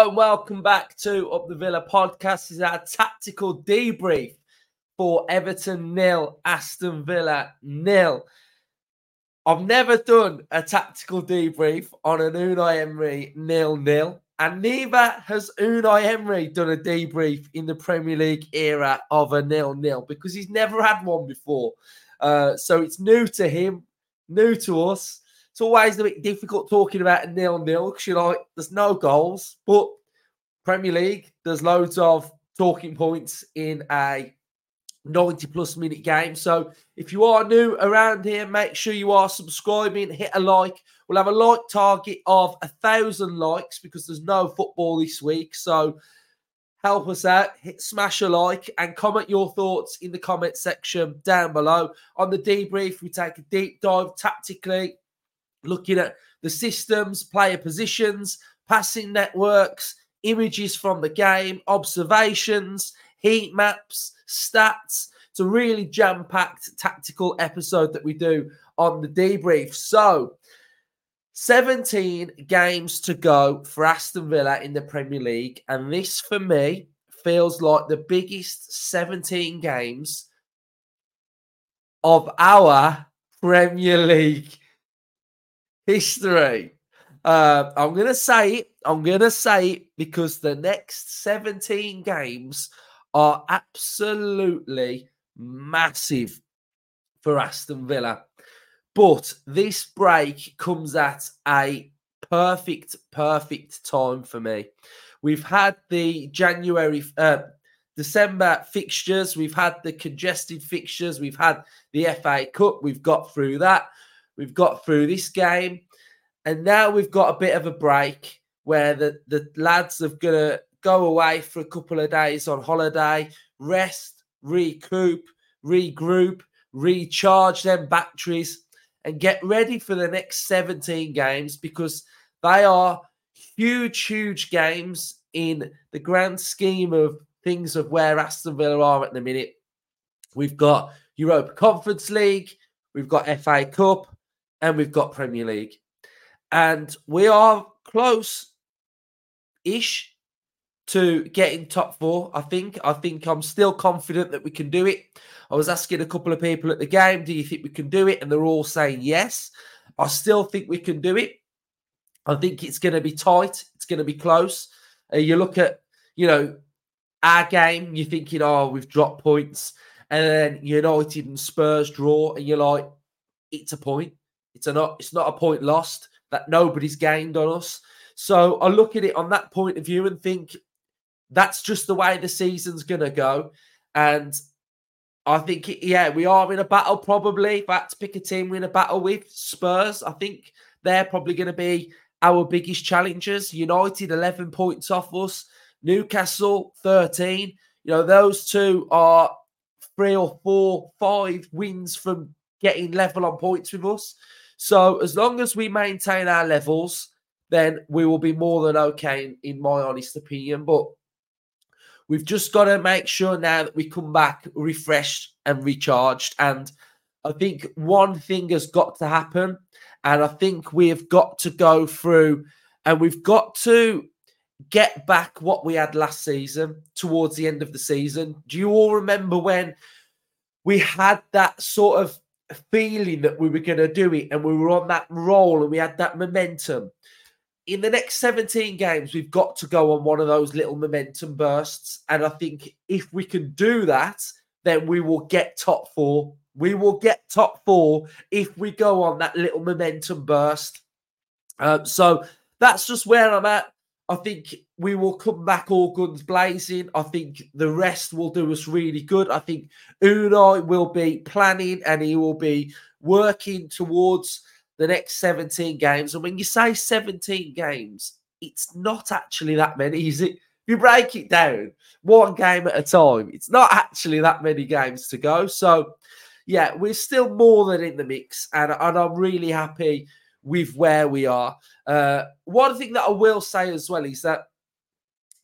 And welcome back to Up the Villa podcast. This is our tactical debrief for Everton nil, Aston Villa nil. I've never done a tactical debrief on an Unai Emery nil nil, and neither has Unai Emery done a debrief in the Premier League era of a nil nil because he's never had one before. Uh, so it's new to him, new to us. It's always a bit difficult talking about a nil nil because you know there's no goals, but Premier League there's loads of talking points in a 90 plus minute game. So if you are new around here, make sure you are subscribing, hit a like. We'll have a like target of a thousand likes because there's no football this week. So help us out, hit smash a like and comment your thoughts in the comment section down below. On the debrief, we take a deep dive tactically looking at the systems, player positions, passing networks, images from the game, observations, heat maps, stats. It's a really jam packed tactical episode that we do on the debrief. So, 17 games to go for Aston Villa in the Premier League. And this, for me, feels like the biggest 17 games of our Premier League history. Uh, I'm to say it. I'm to say it because the next 17 games are absolutely massive for Aston Villa. But this break comes at a perfect, perfect time for me. We've had the January, uh, December fixtures, we've had the congested fixtures, we've had the FA Cup, we've got through that. We've got through this game, and now we've got a bit of a break where the, the lads are going to go away for a couple of days on holiday, rest, recoup, regroup, recharge them batteries, and get ready for the next 17 games because they are huge, huge games in the grand scheme of things of where Aston Villa are at the minute. We've got Europa Conference League, we've got FA Cup, and we've got Premier League. And we are close ish to getting top four. I think. I think I'm still confident that we can do it. I was asking a couple of people at the game, do you think we can do it? And they're all saying yes. I still think we can do it. I think it's going to be tight. It's going to be close. Uh, you look at, you know, our game, you're thinking, oh, we've dropped points. And then United and Spurs draw, and you're like, it's a point. It's not it's not a point lost that nobody's gained on us. So I look at it on that point of view and think that's just the way the season's gonna go. And I think yeah, we are in a battle probably. If I had to pick a team we're in a battle with Spurs, I think they're probably to be our biggest challengers. United 11 points off us, Newcastle 13. You know, those two are three or four, five wins from getting level on points with us. So as long as we maintain our levels, then we will be more than okay, in, my honest opinion. But we've just got to make sure now that we come back refreshed and recharged. And I think one thing has got to happen. And I think we've got to go through and we've got to get back what we had last season towards the end of the season. Do you all remember when we had that sort of feeling that we were going to do it and we were on that roll and we had that momentum. In the next 17 games, we've got to go on one of those little momentum bursts. And I think if we can do that, then we will get top four. We will get top four if we go on that little momentum burst. Um, so that's just where I'm at. I think we will come back all guns blazing. I think the rest will do us really good. I think Unai will be planning and he will be working towards the next 17 games. And when you say 17 games, it's not actually that many, is it? If you break it down one game at a time, it's not actually that many games to go. So, yeah, we're still more than in the mix. And, and I'm really happy with where we are. Uh, one thing that I will say as well is that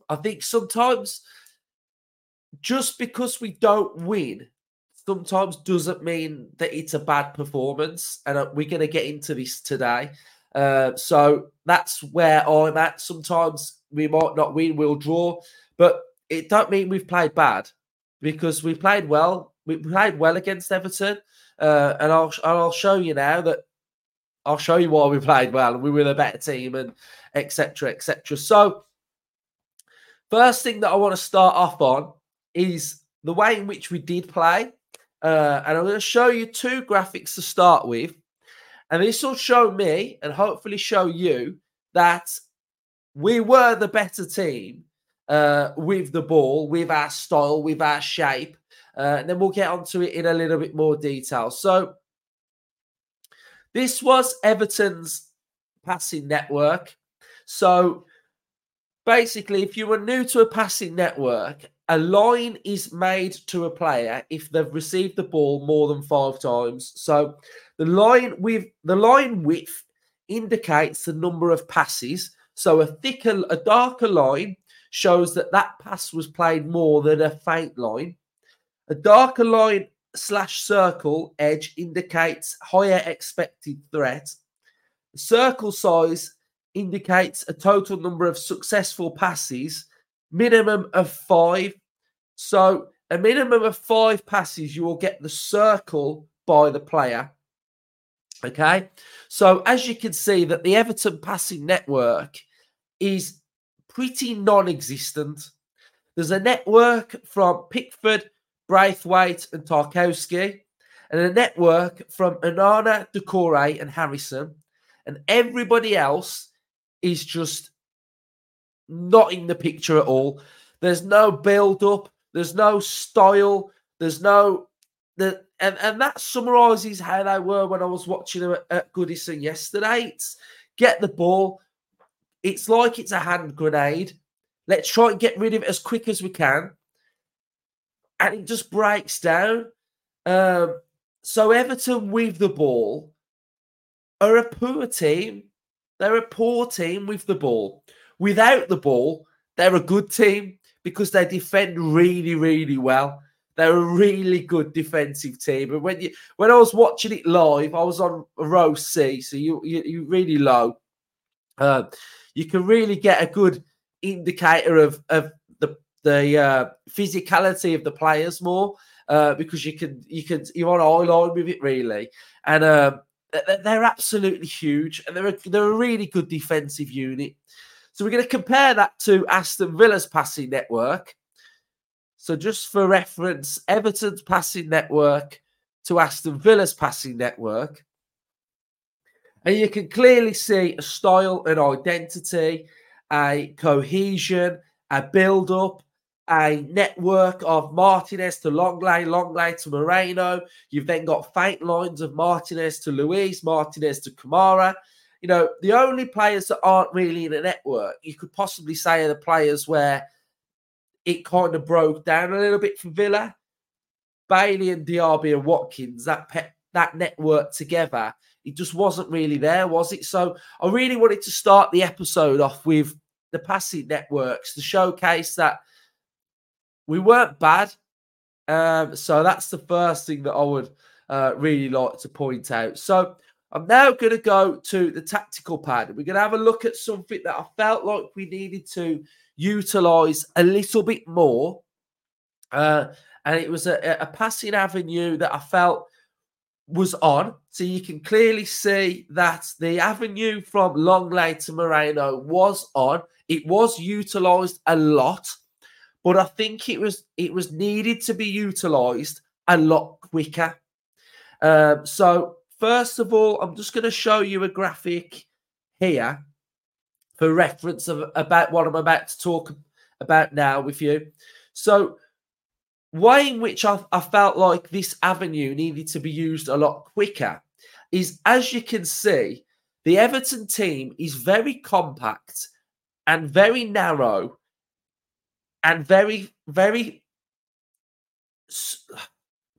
I think sometimes just because we don't win, sometimes doesn't mean that it's a bad performance. And uh, we're going to get into this today. Uh, so that's where I'm at. Sometimes we might not win, we'll draw, but it don't mean we've played bad because we played well. We played well against Everton, uh, and I'll I'll show you now that I'll show you why we played well and we were the better team and etc. etc. So first thing that I want to start off on is the way in which we did play, uh, and I'm going to show you two graphics to start with, and this will show me and hopefully show you that we were the better team uh, with the ball, with our style, with our shape. Uh, and then we'll get onto it in a little bit more detail. So, this was Everton's passing network. So, basically, if you were new to a passing network, a line is made to a player if they've received the ball more than five times. So, the line with the line width indicates the number of passes. So, a thicker, a darker line shows that that pass was played more than a faint line. A darker line slash circle edge indicates higher expected threat. circle size indicates a total number of successful passes, minimum of five. So, a minimum of five passes, you will get the circle by the player. Okay, so as you can see, that the Everton passing network is pretty non existent. There's a network from Pickford, Branthwaite, and Tarkowski, and a network from Onana, Doucouré, and Harrison. And everybody else is just not in the picture at all. There's no build up, there's no style, there's no the and, and that summarizes how they were when I was watching them at, at Goodison yesterday. It's get the ball, it's like it's a hand grenade. Let's try and get rid of it as quick as we can. And it just breaks down. Um, so Everton with the ball are a poor team. They're a poor team with the ball. Without the ball, they're a good team because they defend really, really well. They're a really good defensive team. And when you when I was watching it live, I was on row C, so you you, you really low. Uh, you can really get a good indicator of of the uh, physicality of the players more uh, because you can you can you're on eye line with it really, and um, they're absolutely huge and they're a, they're a really good defensive unit. So we're going to compare that to Aston Villa's passing network. So just for reference, Everton's passing network to Aston Villa's passing network. And you can clearly see a style an identity, a cohesion, a build up, a network of Martinez to Lenglet, Lenglet to Moreno. You've then got faint lines of Martinez to Luiz, Martinez to Kamara. You know, the only players that aren't really in a network, you could possibly say are the players where it kind of broke down a little bit for Villa. Bailey and Diaby and Watkins, that pe- that network together it just wasn't really there, was it? So I really wanted to start the episode off with the passing networks to showcase that we weren't bad. Um, so that's the first thing that I would uh, really like to point out. So I'm now going to go to the tactical pad. We're going to have a look at something that I felt like we needed to utilize a little bit more. Uh, and it was a, a passing avenue that I felt was on. So you can clearly see that the avenue from Lenglet to Moreno was on. It was utilized a lot, but I think it was it was needed to be utilized a lot quicker. Um, so first of all, I'm just going to show you a graphic here for reference of about what I'm about to talk about now with you. So way in which I, I felt like this avenue needed to be used a lot quicker is as you can see, the Everton team is very compact and very narrow and very, very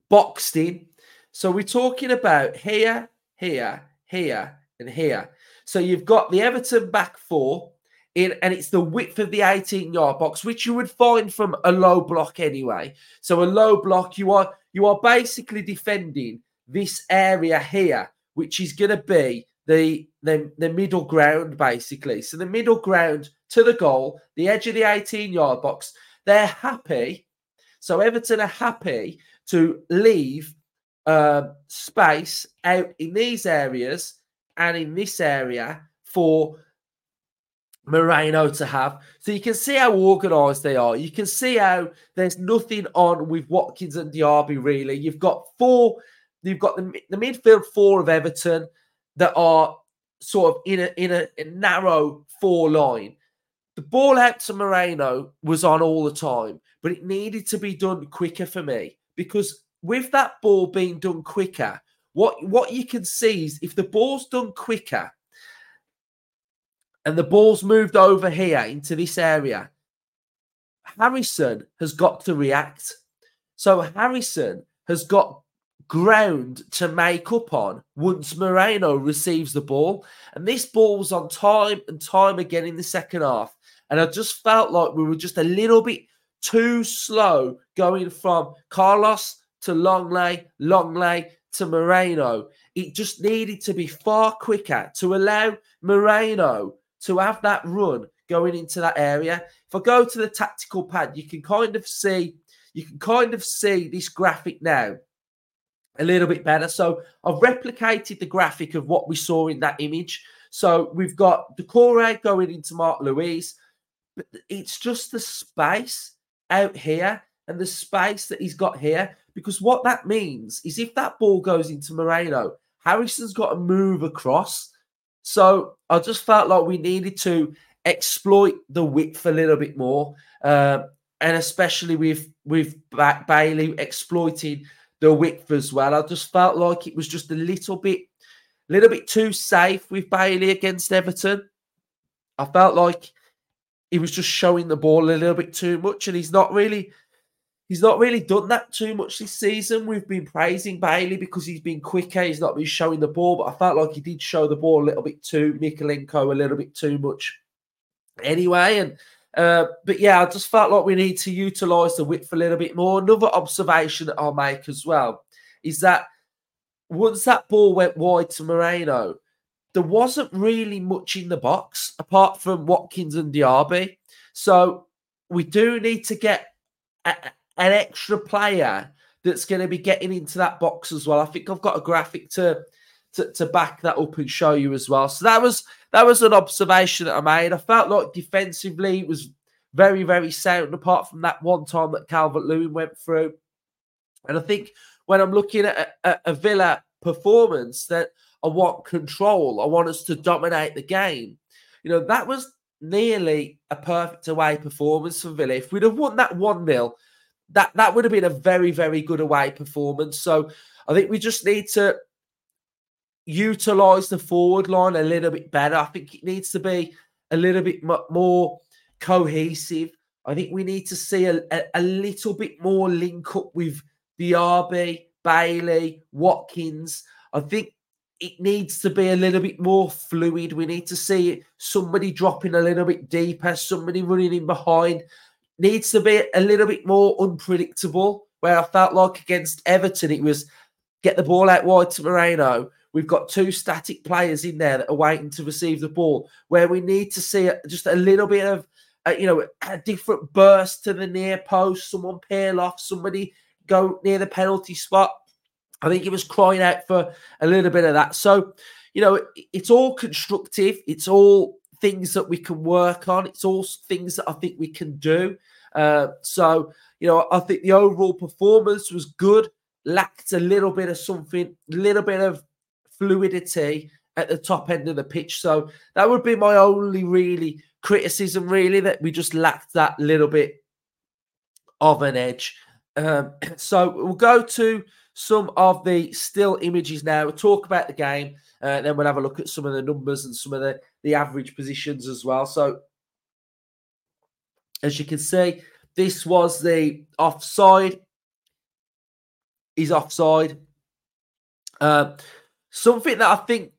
boxed in. So we're talking about here, here, here, and here. So you've got the Everton back four, in, and it's the width of the 18 yard box, which you would find from a low block anyway. So a low block, you are you are basically defending this area here, which is going to be the, the the middle ground basically. So the middle ground to the goal, the edge of the 18 yard box. They're happy. So Everton are happy to leave uh, space out in these areas and in this area for Moreno to have. So you can see how organised they are. You can see how there's nothing on with Watkins and Diaby, really. You've got four, you've got the, the midfield four of Everton that are sort of in a in a, a narrow four line. The ball out to Moreno was on all the time, but it needed to be done quicker for me because with that ball being done quicker, what what you can see is if the ball's done quicker and the ball's moved over here into this area, Harrison has got to react. So Harrison has got ground to make up on once Moreno receives the ball. And this ball was on time and time again in the second half. And I just felt like we were just a little bit too slow going from Carlos to Lenglet, Lenglet to Moreno. It just needed to be far quicker to allow Moreno to have that run going into that area. If I go to the tactical pad, you can kind of see you can kind of see this graphic now a little bit better. So I've replicated the graphic of what we saw in that image. So we've got Doucouré going into Mark Luiz, but it's just the space out here and the space that he's got here. Because what that means is if that ball goes into Moreno, Harrison's got to move across. So I just felt like we needed to exploit the width a little bit more, uh, and especially with with ba- Bailey exploiting the width as well. I just felt like it was just a little bit, a little bit too safe with Bailey against Everton. I felt like he was just showing the ball a little bit too much, and he's not really he's not really done that too much this season. We've been praising Bailey because he's been quicker, he's not been showing the ball, but I felt like he did show the ball a little bit too Mykolenko a little bit too much anyway. And uh, but yeah, I just felt like we need to utilize the width a little bit more. Another observation that I'll make as well is that once that ball went wide to Moreno, there wasn't really much in the box apart from Watkins and Diaby. So we do need to get a, an extra player that's going to be getting into that box as well. I think I've got a graphic to, to to back that up and show you as well. So that was that was an observation that I made. I felt like defensively it was very very sound apart from that one time that Calvert Lewin went through. And I think when I'm looking at a, a Villa performance that I want control, I want us to dominate the game. You know that was nearly a perfect away performance for Villa. If we'd have won that 1 0, that that would have been a very very good away performance. So I think we just need to utilize the forward line a little bit better. I think it needs to be a little bit more cohesive. I think we need to see a, a, a little bit more link up with Diaby, Bailey, Watkins. I think it needs to be a little bit more fluid. We need to see somebody dropping a little bit deeper, somebody running in behind needs to be a little bit more unpredictable. Where I felt like against Everton, it was get the ball out wide to Moreno. We've got two static players in there that are waiting to receive the ball. Where we need to see just a little bit of, uh, you know, a different burst to the near post. Someone peel off. Somebody go near the penalty spot. I think he was crying out for a little bit of that. So, you know, it's all constructive. It's all things that we can work on. It's all things that I think we can do. Uh, so, you know, I think the overall performance was good, lacked a little bit of something, a little bit of fluidity at the top end of the pitch. So that would be my only really criticism, really, that we just lacked that little bit of an edge. Um, so we'll go to some of the still images now. We'll talk about the game. Uh, then we'll have a look at some of the numbers and some of the, the average positions as well. So, as you can see, this was the offside. He's offside. Uh, something that I think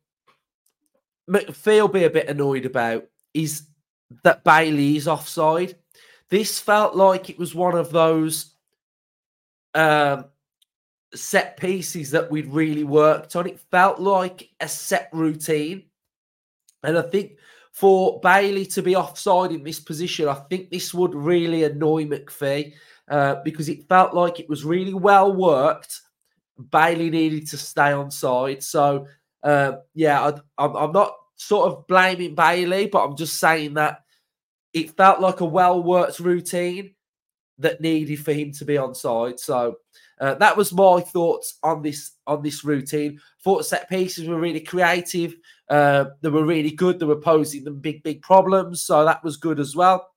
MacPhee will be a bit annoyed about is that Bailey is offside. This felt like it was one of those um, set pieces that we'd really worked on. It felt like a set routine. And I think for Bailey to be offside in this position, I think this would really annoy MacPhee uh, because it felt like it was really well worked. Bailey needed to stay on side. So, uh, yeah, I, I'm not sort of blaming Bailey, but I'm just saying that it felt like a well worked routine that needed for him to be on side. So, uh, that was my thoughts on this on this routine. Thought set pieces were really creative. Uh, they were really good. They were posing them big, big problems. So that was good as well.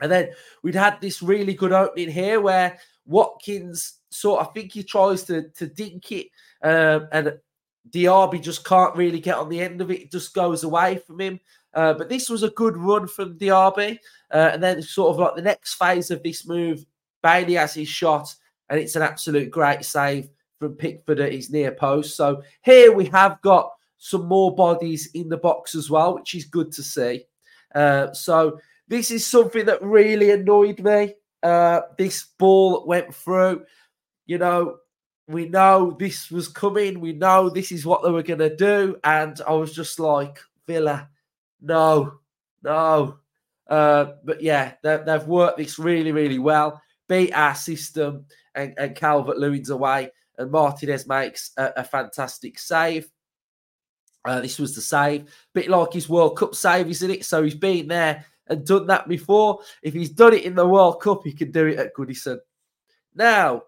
And then we'd had this really good opening here where Watkins sort I think he tries to to dink it um, and Diaby just can't really get on the end of it. It just goes away from him. Uh, but this was a good run from Diaby. Uh, and then sort of like the next phase of this move, Bailey has his shot and it's an absolute great save from Pickford at his near post. So here we have got some more bodies in the box as well, which is good to see. Uh, so this is something that really annoyed me. Uh, this ball went through. You know, we know this was coming. We know this is what they were going to do. And I was just like, Villa, no, no. Uh, but yeah, they, they've worked this really, really well. Beat our system and, and Calvert Lewin's away, and Martinez makes a, a fantastic save. Uh, this was the save, bit like his World Cup save, isn't it? So he's been there and done that before. If he's done it in the World Cup, he can do it at Goodison. Now,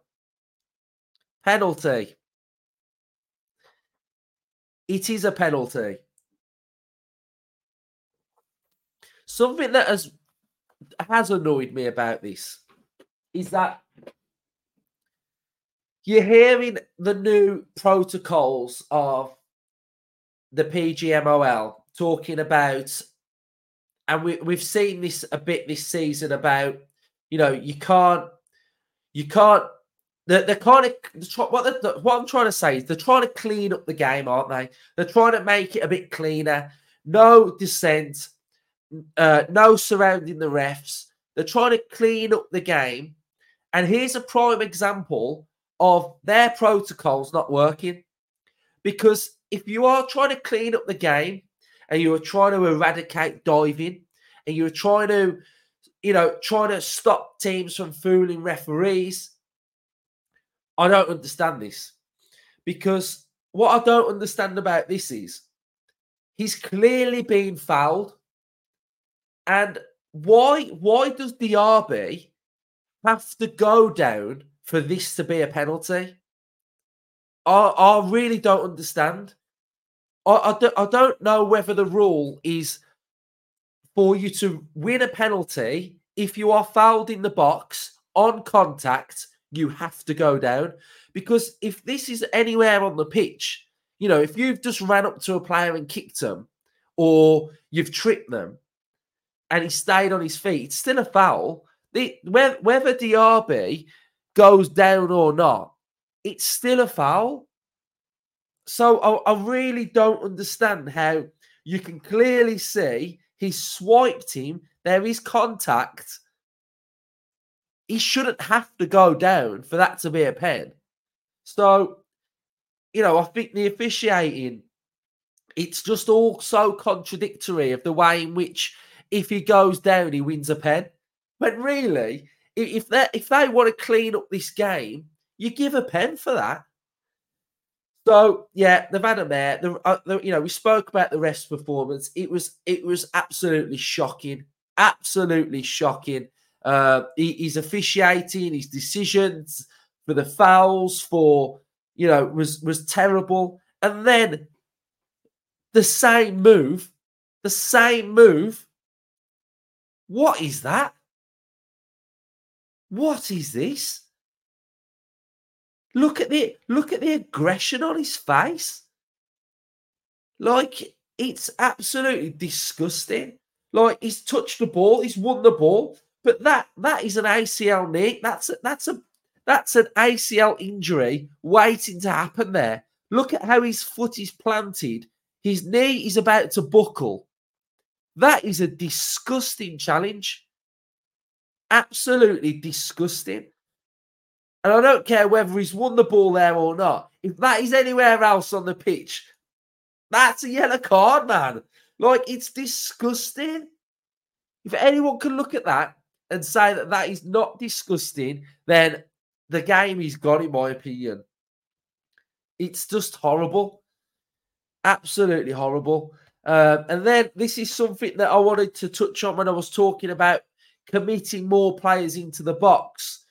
penalty. It is a penalty. Something that has has annoyed me about this is that you're hearing the new protocols of the PGMOL talking about, and we, we've seen this a bit this season about, you know, you can't, you can't, they're, they're kind of, what, they're, what I'm trying to say is they're trying to clean up the game, aren't they? They're trying to make it a bit cleaner. No dissent, uh, no surrounding the refs. They're trying to clean up the game. And here's a prime example of their protocols not working. Because if you are trying to clean up the game and you are trying to eradicate diving and you're trying to, you know, trying to stop teams from fooling referees, I don't understand this. Because what I don't understand about this is he's clearly been fouled. And why why does Diaby have to go down for this to be a penalty. I, I really don't understand. I, I, do, I don't know whether the rule is for you to win a penalty if you are fouled in the box on contact, you have to go down. Because if this is anywhere on the pitch, you know, if you've just ran up to a player and kicked them, or you've tripped them, and he stayed on his feet, it's still a foul. The, whether, Diaby goes down or not, it's still a foul. So I, I really don't understand how you can clearly see he swiped him. There is contact. He shouldn't have to go down for that to be a pen. So, you know, I think the officiating, it's just all so contradictory of the way in which if he goes down, he wins a pen. But really, if they if they want to clean up this game, you give a pen for that. So yeah, they've had a mare. The, uh, the, you know, we spoke about the rest performance. It was it was absolutely shocking, absolutely shocking. Uh, he, he's officiating, his decisions for the fouls, for you know, was was terrible. And then the same move, the same move. What is that? What is this? Look at the look at the aggression on his face. Like it's absolutely disgusting. Like he's touched the ball, he's won the ball, but that that is an ACL knee. That's a, that's a that's an ACL injury waiting to happen there. Look at how his foot is planted. His knee is about to buckle. That is a disgusting challenge absolutely disgusting. And I don't care whether he's won the ball there or not. If that is anywhere else on the pitch, that's a yellow card, man. Like, it's disgusting. If anyone can look at that and say that that is not disgusting, then the game is gone, in my opinion. It's just horrible. Absolutely horrible. Um, and then this is something that I wanted to touch on when I was talking about committing more players into the box.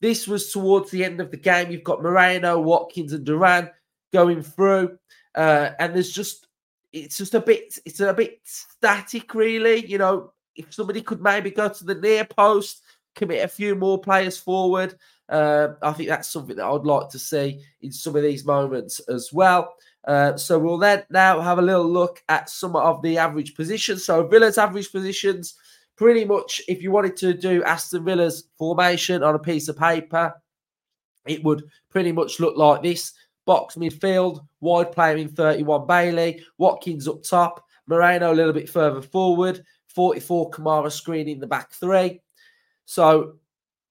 This was towards the end of the game. You've got Moreno, Watkins, and Duran going through, uh, and there's just it's just a bit it's a bit static, really. You know, if somebody could maybe go to the near post, commit a few more players forward, uh, I think that's something that I'd like to see in some of these moments as well. Uh, so we'll then now have a little look at some of the average positions. So Villa's average positions, pretty much, if you wanted to do Aston Villa's formation on a piece of paper, it would pretty much look like this. Box midfield, wide player in 31 Bailey, Watkins up top, Moreno a little bit further forward, 44 Kamara screening the back three. So,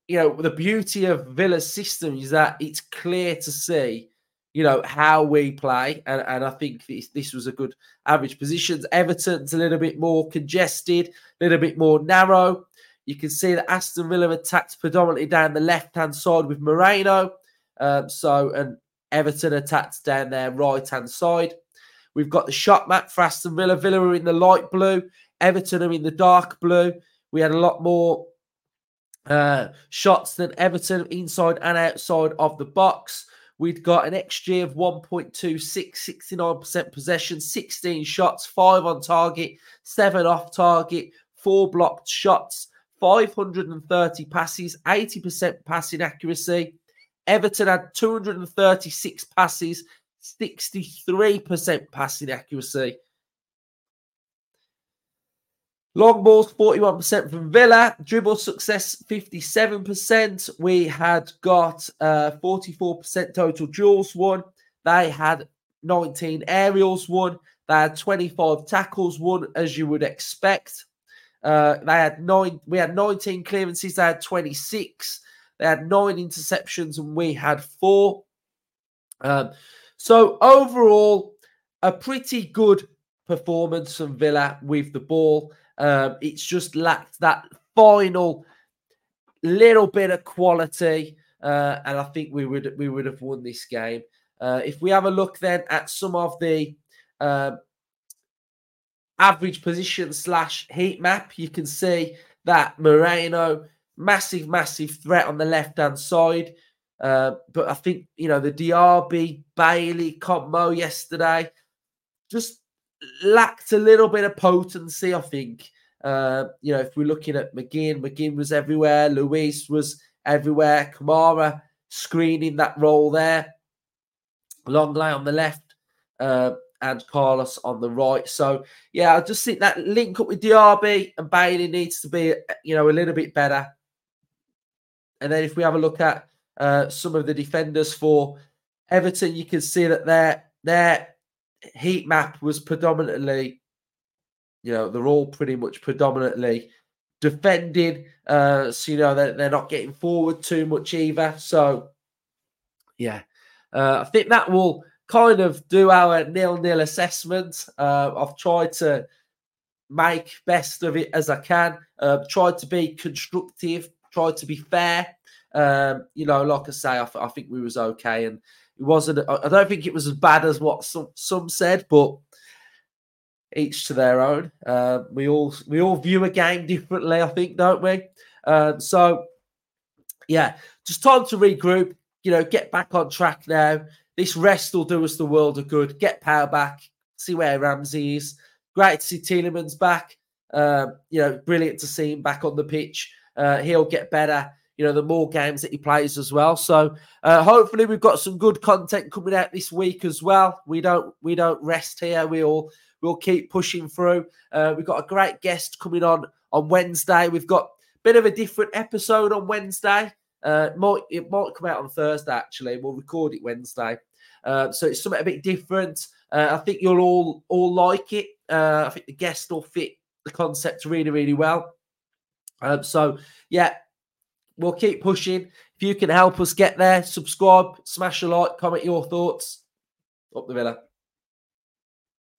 you know, the beauty of Villa's system is that it's clear to see you know, how we play. And, and I think this, this was a good average positions. Everton's a little bit more congested, a little bit more narrow. You can see that Aston Villa attacked predominantly down the left hand side with Moreno. Um, so, and Everton attacked down their right hand side. We've got the shot map for Aston Villa. Villa are in the light blue, Everton are in the dark blue. We had a lot more uh, shots than Everton inside and outside of the box. We'd got an XG of 1.26, 69% possession, 16 shots, five on target, seven off target, four blocked shots, 530 passes, 80% passing accuracy. Everton had 236 passes, 63% passing accuracy. Long balls, 41% from Villa. Dribble success, 57%. We had got uh, 44% total duels won. They had 19 aerials won. They had 25 tackles won, as you would expect. Uh, they had nine. We had 19 clearances. They had 26. They had nine interceptions, and we had four. Um, so overall, a pretty good performance from Villa with the ball. Um, it's just lacked that final little bit of quality, uh, and I think we would we would have won this game. Uh, if we have a look then at some of the um, average position slash heat map, you can see that Moreno, massive, massive threat on the left hand side. Uh, but I think you know the Diaby Bailey combo yesterday just lacked a little bit of potency, I think. Uh, you know, if we're looking at McGinn, McGinn was everywhere, Luiz was everywhere, Kamara screening that role there, Lenglet on the left, uh, and Carlos on the right. So, yeah, I just think that link up with Diaby and Bailey needs to be, you know, a little bit better. And then if we have a look at uh, some of the defenders for Everton, you can see that their their heat map was predominantly, you know, they're all pretty much predominantly defending. Uh, so, you know, they're, they're not getting forward too much either. So, yeah, uh, I think that will kind of do our nil nil assessment. Uh, I've tried to make best of it as I can, uh, tried to be constructive, tried to be fair. Um, you know, like I say, I, I think we was okay, and it wasn't. I don't think it was as bad as what some some said, but each to their own. Uh, we all we all view a game differently, I think, don't we? Um, so yeah, just time to regroup. You know, get back on track now. This rest will do us the world of good. Get power back. See where Ramsey is. Great to see Tielemans back. Um, you know, brilliant to see him back on the pitch. Uh, he'll get better you know, the more games that he plays as well. So uh, hopefully we've got some good content coming out this week as well. We don't we don't rest here. We all we'll keep pushing through. Uh, we've got a great guest coming on on Wednesday. We've got a bit of a different episode on Wednesday. Uh, might it might come out on Thursday actually. We'll record it Wednesday. Uh, so it's something a bit different. Uh, I think you'll all all like it. Uh, I think the guest will fit the concept really really well. Um, so yeah, we'll keep pushing. If you can help us get there, subscribe, smash a like, comment your thoughts. Up the Villa.